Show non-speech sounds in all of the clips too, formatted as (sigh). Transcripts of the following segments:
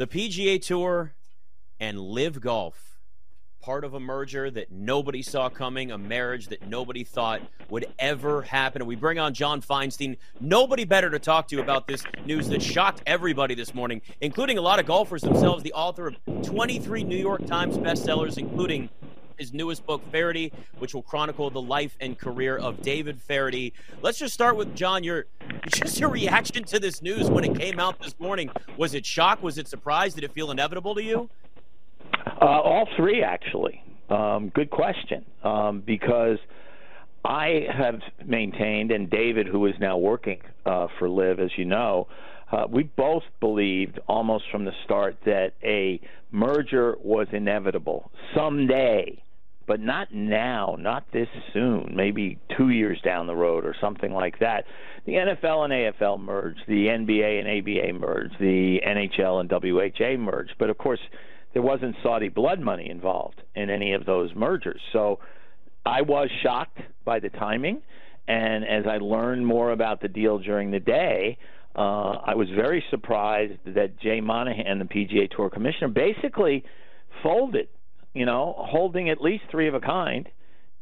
The PGA Tour and LIV Golf, part of a merger that nobody saw coming, a marriage that nobody thought would ever happen. And we bring on John Feinstein. Nobody better to talk to about this news that shocked everybody this morning, including a lot of golfers themselves. The author of 23 New York Times bestsellers, including his newest book, Feherty, which will chronicle the life and career of David Feherty. Let's just start with John. Your (laughs) just your reaction to this news when it came out this morning. Was it shock? Was it surprise? Did it feel inevitable to you? Uh, all three, actually. Um, good question. Um, because I have maintained, and David, who is now working uh, for LIV, as you know, uh, we both believed almost from the start that a merger was inevitable someday but not now, not this soon, maybe two years down the road or something like that. The NFL and AFL merged, the NBA and ABA merged, the NHL and WHA merged, but of course, there wasn't Saudi blood money involved in any of those mergers. So I was shocked by the timing, and as I learned more about the deal during the day, uh, I was very surprised that Jay Monahan, the PGA Tour commissioner, basically folded you know, holding at least three of a kind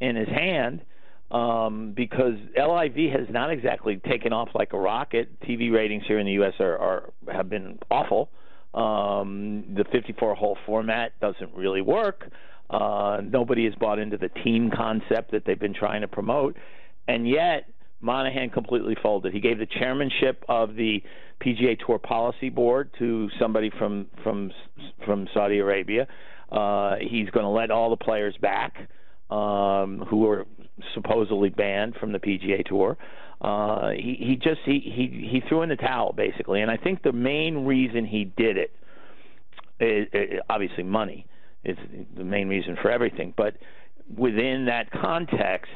in his hand um, because LIV has not exactly taken off like a rocket. TV ratings here in the U.S. are, are have been awful. Um, the 54-hole format doesn't really work. Uh, nobody has bought into the team concept that they've been trying to promote, and yet Monahan completely folded. He gave the chairmanship of the PGA Tour Policy Board to somebody from from from Saudi Arabia. Uh, he's going to let all the players back um, who are supposedly banned from the PGA Tour. Uh, he he just he, he he threw in the towel basically, and I think the main reason he did it is, is obviously money is the main reason for everything, but within that context,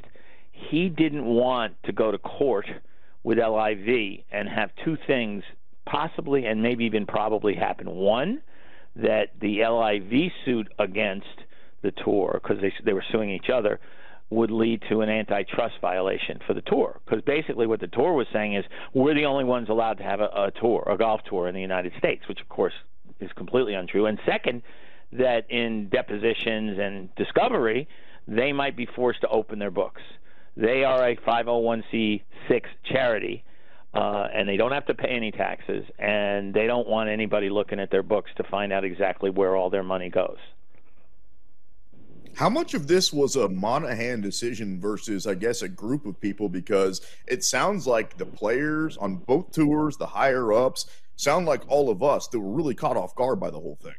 he didn't want to go to court with LIV and have two things possibly and maybe even probably happen. One, that the LIV suit against the tour, because they they were suing each other, would lead to an antitrust violation for the tour. Because basically, what the tour was saying is we're the only ones allowed to have a, a tour, a golf tour in the United States, which of course is completely untrue. And second, that in depositions and discovery, they might be forced to open their books. They are a 501c6 charity uh, and they don't have to pay any taxes, and they don't want anybody looking at their books to find out exactly where all their money goes. How much of this was a Monahan decision versus, I guess, a group of people? Because it sounds like the players on both tours, the higher ups, sound like all of us that were really caught off guard by the whole thing.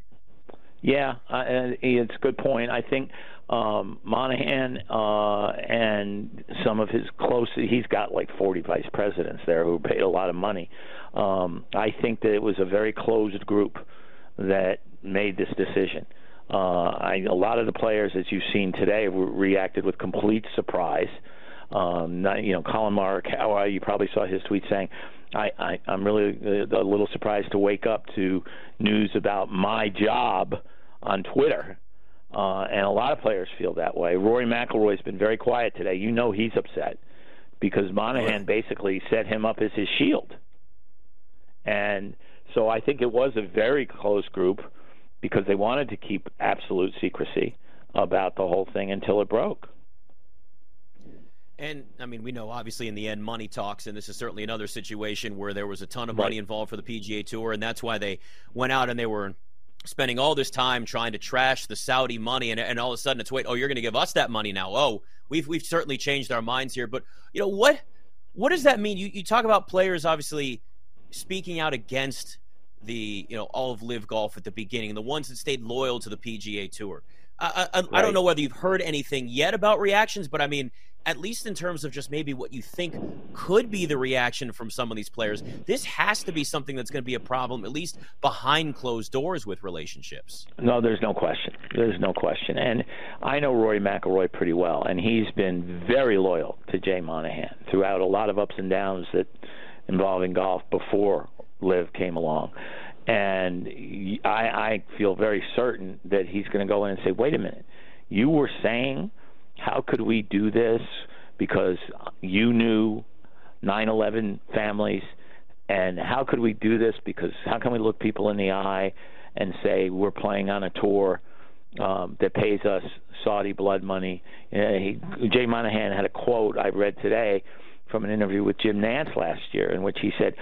Yeah, uh, it's a good point. I think um, Monahan uh, and some of his close, he's got like 40 vice presidents there who paid a lot of money. Um, I think that it was a very closed group that made this decision. Uh, I, a lot of the players, as you've seen today, reacted with complete surprise. Um, not, you know, Collin Morikawa, you probably saw his tweet saying, I, I, I'm really a little surprised to wake up to news about my job on Twitter uh, and a lot of players feel that way. Rory McIlroy's been very quiet today. You know he's upset because Monahan basically set him up as his shield. And so I think it was a very close group because they wanted to keep absolute secrecy about the whole thing until it broke. And I mean, we know obviously in the end money talks, and this is certainly another situation where there was a ton of money right. involved for the PGA Tour, and that's why they went out and they were spending all this time trying to trash the Saudi money, and, and all of a sudden it's wait, oh, you're going to give us that money now? Oh, we've we've certainly changed our minds here. But you know what? What does that mean? You you talk about players obviously speaking out against the you know all of LIV Golf at the beginning, the ones that stayed loyal to the PGA Tour. I, I, right. I don't know whether you've heard anything yet about reactions, but I mean, at least in terms of just maybe what you think could be the reaction from some of these players, this has to be something that's going to be a problem, at least behind closed doors with relationships. No, there's no question. There's no question. And I know Rory McIlroy pretty well, and he's been very loyal to Jay Monahan throughout a lot of ups and downs that involving golf before LIV came along. And I, I feel very certain that he's going to go in and say, wait a minute, you were saying – how could we do this? Because you knew 9 11 families. And how could we do this? Because how can we look people in the eye and say we're playing on a tour um, that pays us Saudi blood money. Uh, he, Jay Monahan had a quote I read today from an interview with Jim Nantz last year, in which he said,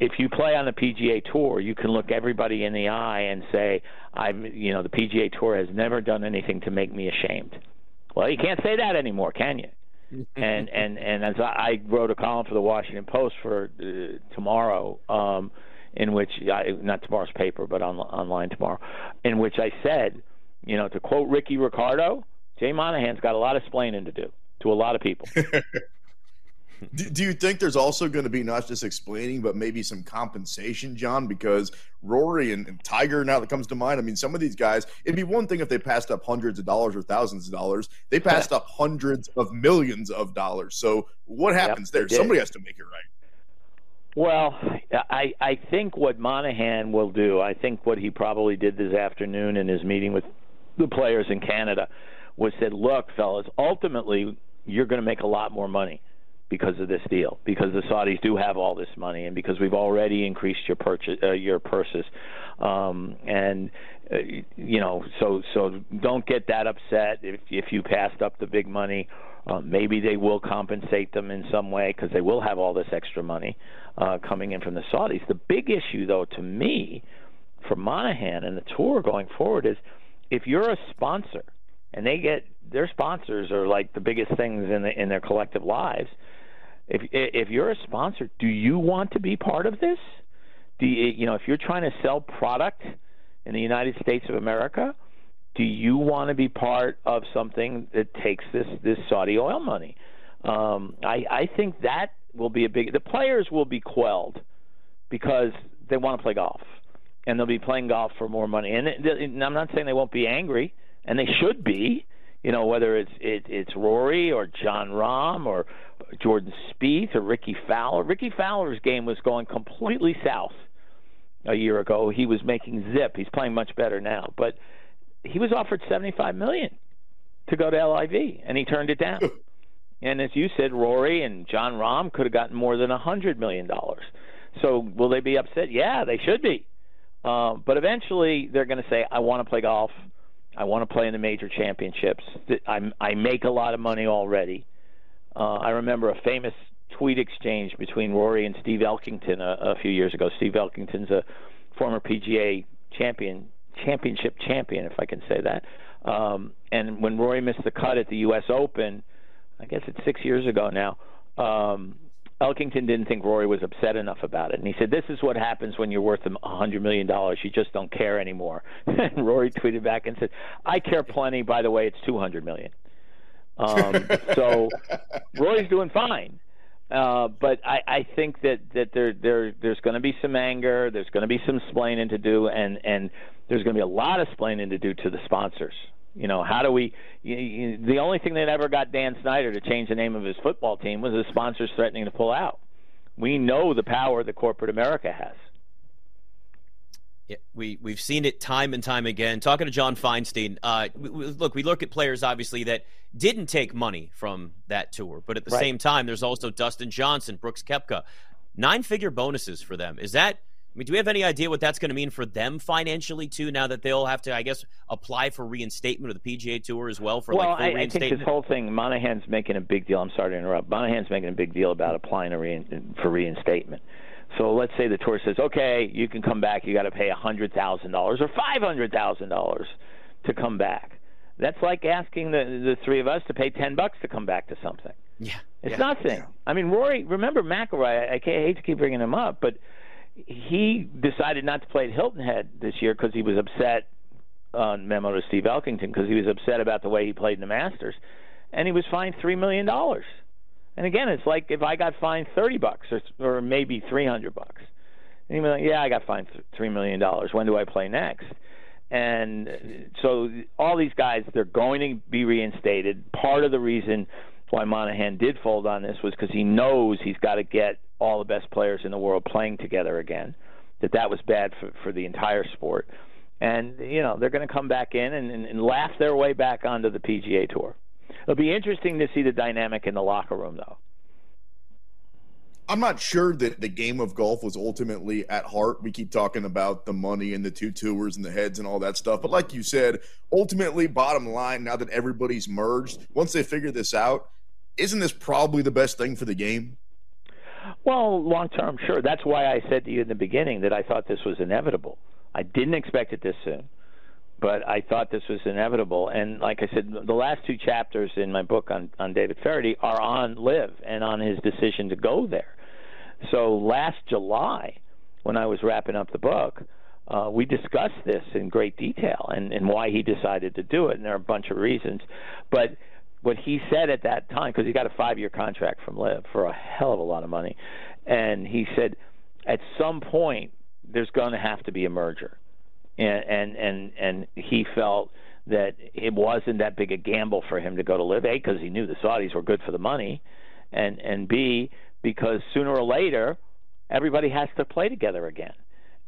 "If you play on the PGA Tour, you can look everybody in the eye and say, I'm, you know, the PGA Tour has never done anything to make me ashamed." Well, you can't say that anymore, can you? (laughs) and and and as I, I wrote a column for the Washington Post for uh, tomorrow. Um, in which I, not tomorrow's paper, but on, online tomorrow, in which I said, you know, to quote Ricky Ricardo, Jay Monahan's got a lot of explaining to do to a lot of people. (laughs) do, do, you think there's also going to be not just explaining, but maybe some compensation, John? Because Rory and, and, Tiger now that comes to mind. I mean, some of these guys, it'd be one thing if they passed up hundreds of dollars or thousands of dollars. They passed up hundreds of millions of dollars. So what happens yep, there? Somebody has to make it right. Well, I I think what Monahan will do, I think what he probably did this afternoon in his meeting with the players in Canada was said, "Look, fellas, ultimately you're going to make a lot more money because of this deal, because the Saudis do have all this money, and because we've already increased your purchase, uh, your purses, um, and uh, you know, so so don't get that upset if if you passed up the big money." Uh, maybe they will compensate them in some way because they will have all this extra money uh, coming in from the Saudis. The big issue, though, to me, for Monahan and the tour going forward is if you're a sponsor and they get their sponsors are like the biggest things in the, in their collective lives. If if you're a sponsor, do you want to be part of this? Do you, you know if you're trying to sell product in the United States of America? do you want to be part of something that takes this this Saudi oil money? Um, I, I think that will be a big. The players will be quelled because they want to play golf, and they'll be playing golf for more money. And, and I'm not saying they won't be angry, and they should be. You know, whether it's it, it's Rory or Jon Rahm or Jordan Spieth or Rickie Fowler. Rickie Fowler's game was going completely south a year ago. He was making zip. He's playing much better now, but he was offered 75 million to go to LIV, and he turned it down. (laughs) and as you said, Rory and Jon Rahm could have gotten more than a hundred million dollars. So will they be upset? Yeah, they should be. Uh, but eventually, they're going to say, "I want to play golf. I want to play in the major championships. I, I make a lot of money already." Uh, I remember a famous tweet exchange between Rory and Steve Elkington a, a few years ago. Steve Elkington's a former PGA champion championship champion, if I can say that. Um, and when Rory missed the cut at the U.S. Open, I guess it's six years ago now. Um, Elkington didn't think Rory was upset enough about it, and he said, "This is what happens when you're worth a hundred million dollars. You just don't care anymore." (laughs) and Rory tweeted back and said, "I care plenty. By the way, it's two hundred million. Um, (laughs) so Rory's doing fine. Uh, but I, I think that that there there there's going to be some anger. There's going to be some splaining to do, and and there's going to be a lot of splaining to do to the sponsors. You know, how do we? You, you, the only thing that ever got Dan Snyder to change the name of his football team was the sponsors threatening to pull out. We know the power that corporate America has. Yeah, we we've seen it time and time again. Talking to John Feinstein, uh, we, we, look, we look at players obviously that didn't take money from that tour, but at the right. same time, there's also Dustin Johnson, Brooks Koepka, nine-figure bonuses for them. Is that I mean, do we have any idea what that's going to mean for them financially too? Now that they'll have to, I guess, apply for reinstatement of the PGA Tour as well for well, like full I, reinstatement. I think this whole thing, Monahan's making a big deal. I'm sorry to interrupt. Monahan's making a big deal about applying rein, for reinstatement. So let's say the tour says, okay, you can come back. You got to pay a hundred thousand dollars or five hundred thousand dollars to come back. That's like asking the the three of us to pay ten bucks to come back to something. Yeah, it's yeah, nothing. Yeah. I mean, Rory. Remember McIlroy? I, I hate to keep bringing him up, but he decided not to play at Hilton Head this year because he was upset on memo to Steve Elkington because he was upset about the way he played in the Masters, and he was fined three million dollars. And again, it's like if I got fined thirty bucks or or maybe three hundred bucks, and he'd be like, "Yeah, I got fined three million dollars. When do I play next?" And so all these guys, they're going to be reinstated. Part of the reason why Monahan did fold on this was because he knows he's got to get all the best players in the world playing together again. That that was bad for for the entire sport, and you know they're going to come back in and, and, and laugh their way back onto the PGA Tour. It'll be interesting to see the dynamic in the locker room, though. I'm not sure that the game of golf was ultimately at heart. We keep talking about the money and the two tours and the heads and all that stuff. But like you said, ultimately, bottom line, now that everybody's merged, once they figure this out, isn't this probably the best thing for the game? Well, long term, sure. That's why I said to you in the beginning that I thought this was inevitable. I didn't expect it this soon, but I thought this was inevitable. And like I said, the last two chapters in my book on on David Feherty are on LIV and on his decision to go there. So last July, when I was wrapping up the book, uh, we discussed this in great detail and, and why he decided to do it. And there are a bunch of reasons. But what he said at that time, because he got a five year contract from LIV for a hell of a lot of money, and he said, at some point, there's going to have to be a merger. And, and, and, and he felt that it wasn't that big a gamble for him to go to LIV, A, because he knew the Saudis were good for the money, and, and B, because sooner or later everybody has to play together again,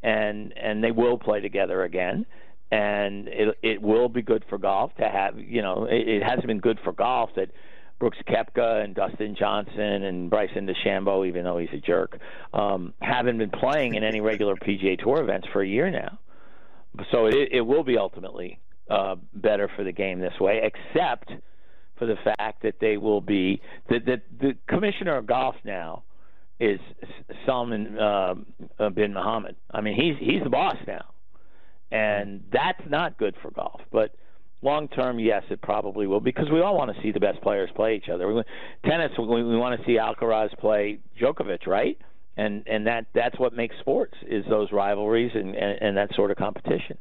and and they will play together again, and it it will be good for golf to have you know it, it hasn't been good for golf that. Brooks Koepka and Dustin Johnson and Bryson DeChambeau, even though he's a jerk, um, haven't been playing in any regular PGA Tour events for a year now. So it, it will be ultimately uh, better for the game this way, except for the fact that they will be that the, the commissioner of golf now is Salman uh, bin Mohammed. I mean, he's he's the boss now, and that's not good for golf. But long term, yes, it probably will because we all want to see the best players play each other. We, tennis, we, we want to see Alcaraz play Djokovic, right? And and that that's what makes sports is those rivalries and, and, and that sort of competition.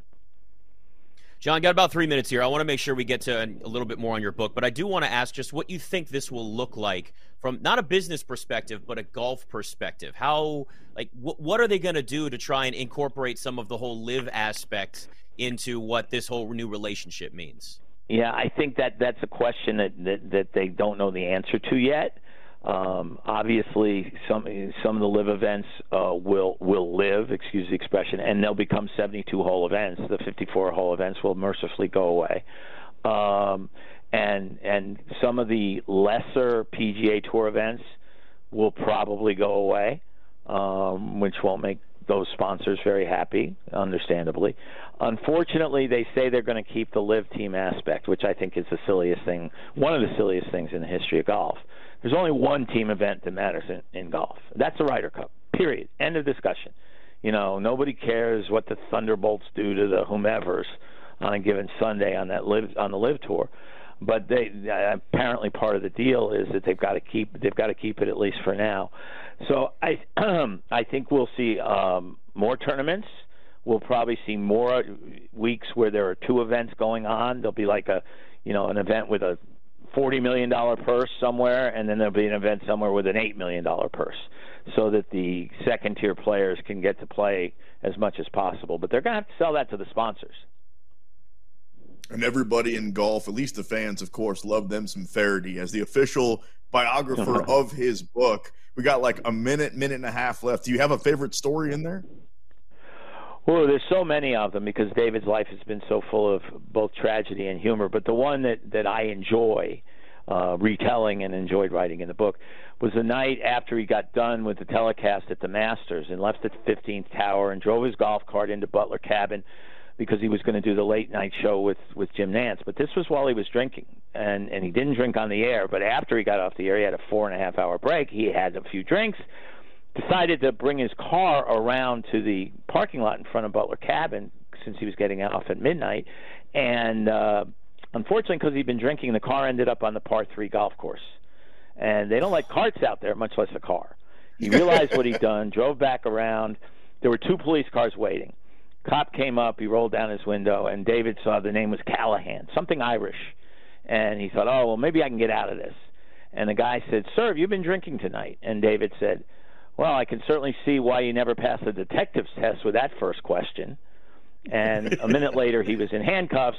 John, got about three minutes here. I want to make sure we get to a little bit more on your book, but I do want to ask just what you think this will look like from not a business perspective, but a golf perspective. How, like, wh- what are they going to do to try and incorporate some of the whole LIV aspects into what this whole new relationship means? Yeah, I think that that's a question that, that, that they don't know the answer to yet. Um, obviously, some some of the LIV events uh, will will live, excuse the expression, and they'll become 72 hole events. The 54 hole events will mercifully go away, um, and and some of the lesser PGA Tour events will probably go away, um, which won't make those sponsors very happy, understandably. Unfortunately, they say they're going to keep the LIV team aspect, which I think is the silliest thing, one of the silliest things in the history of golf. There's only one team event that matters in, in golf. That's the Ryder Cup. Period. End of discussion. You know, nobody cares what the Thunderbolts do to the whomevers on a given Sunday on that LIV on the LIV tour. But they apparently part of the deal is that they've got to keep they've got to keep it at least for now. So I (clears throat) I think we'll see um, more tournaments. We'll probably see more weeks where there are two events going on. There'll be like a you know an event with a forty million dollar purse somewhere, and then there'll be an event somewhere with an eight million dollar purse, so that the second tier players can get to play as much as possible. But they're going to have to sell that to the sponsors. And everybody in golf, at least the fans, of course, love them some Feherty as the official biographer of his book. We got like a minute, minute and a half left. Do you have a favorite story in there? Well, there's so many of them because David's life has been so full of both tragedy and humor. But the one that that I enjoy uh, retelling and enjoyed writing in the book was the night after he got done with the telecast at the Masters and left the 15th tower and drove his golf cart into Butler Cabin because he was going to do the late night show with with Jim Nantz. But this was while he was drinking, and and he didn't drink on the air. But after he got off the air, he had a four and a half hour break. He had a few drinks decided to bring his car around to the parking lot in front of Butler Cabin since he was getting off at midnight, and uh, unfortunately, because he'd been drinking, the car ended up on the par three golf course, and they don't like carts out there, much less a car. He realized what he'd (laughs) done, drove back around. There were two police cars waiting. Cop came up, he rolled down his window, and David saw the name was Callahan, something Irish, and he thought, oh well, maybe I can get out of this. And the guy said, "Sir, have you been drinking tonight?" And David said well, I can certainly see why you never passed the detective's test with that first question. And a minute later, he was in handcuffs,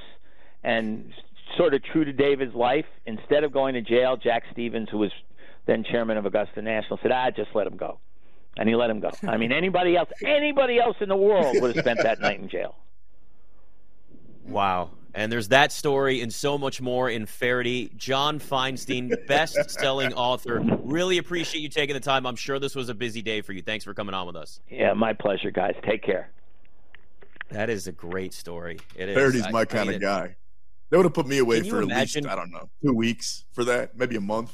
and sort of true to David's life, instead of going to jail, Jack Stephens, who was then chairman of Augusta National, said, "Ah, just let him go," and he let him go. I mean, anybody else, anybody else in the world would have spent that night in jail. Wow. And there's that story and so much more in Feherty. John Feinstein, best selling (laughs) author. Really appreciate you taking the time. I'm sure this was a busy day for you. Thanks for coming on with us. Yeah, my pleasure, guys. Take care. That is a great story. It is. Feherty's my I, kind I of guy. They would have put me away for imagine, at least, I don't know, two weeks for that, maybe a month.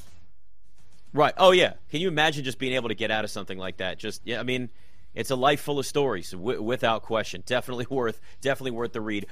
Right. Oh, yeah. Can you imagine just being able to get out of something like that? Just, yeah, I mean, it's a life full of stories, w- without question. Definitely (laughs) worth, definitely worth the read.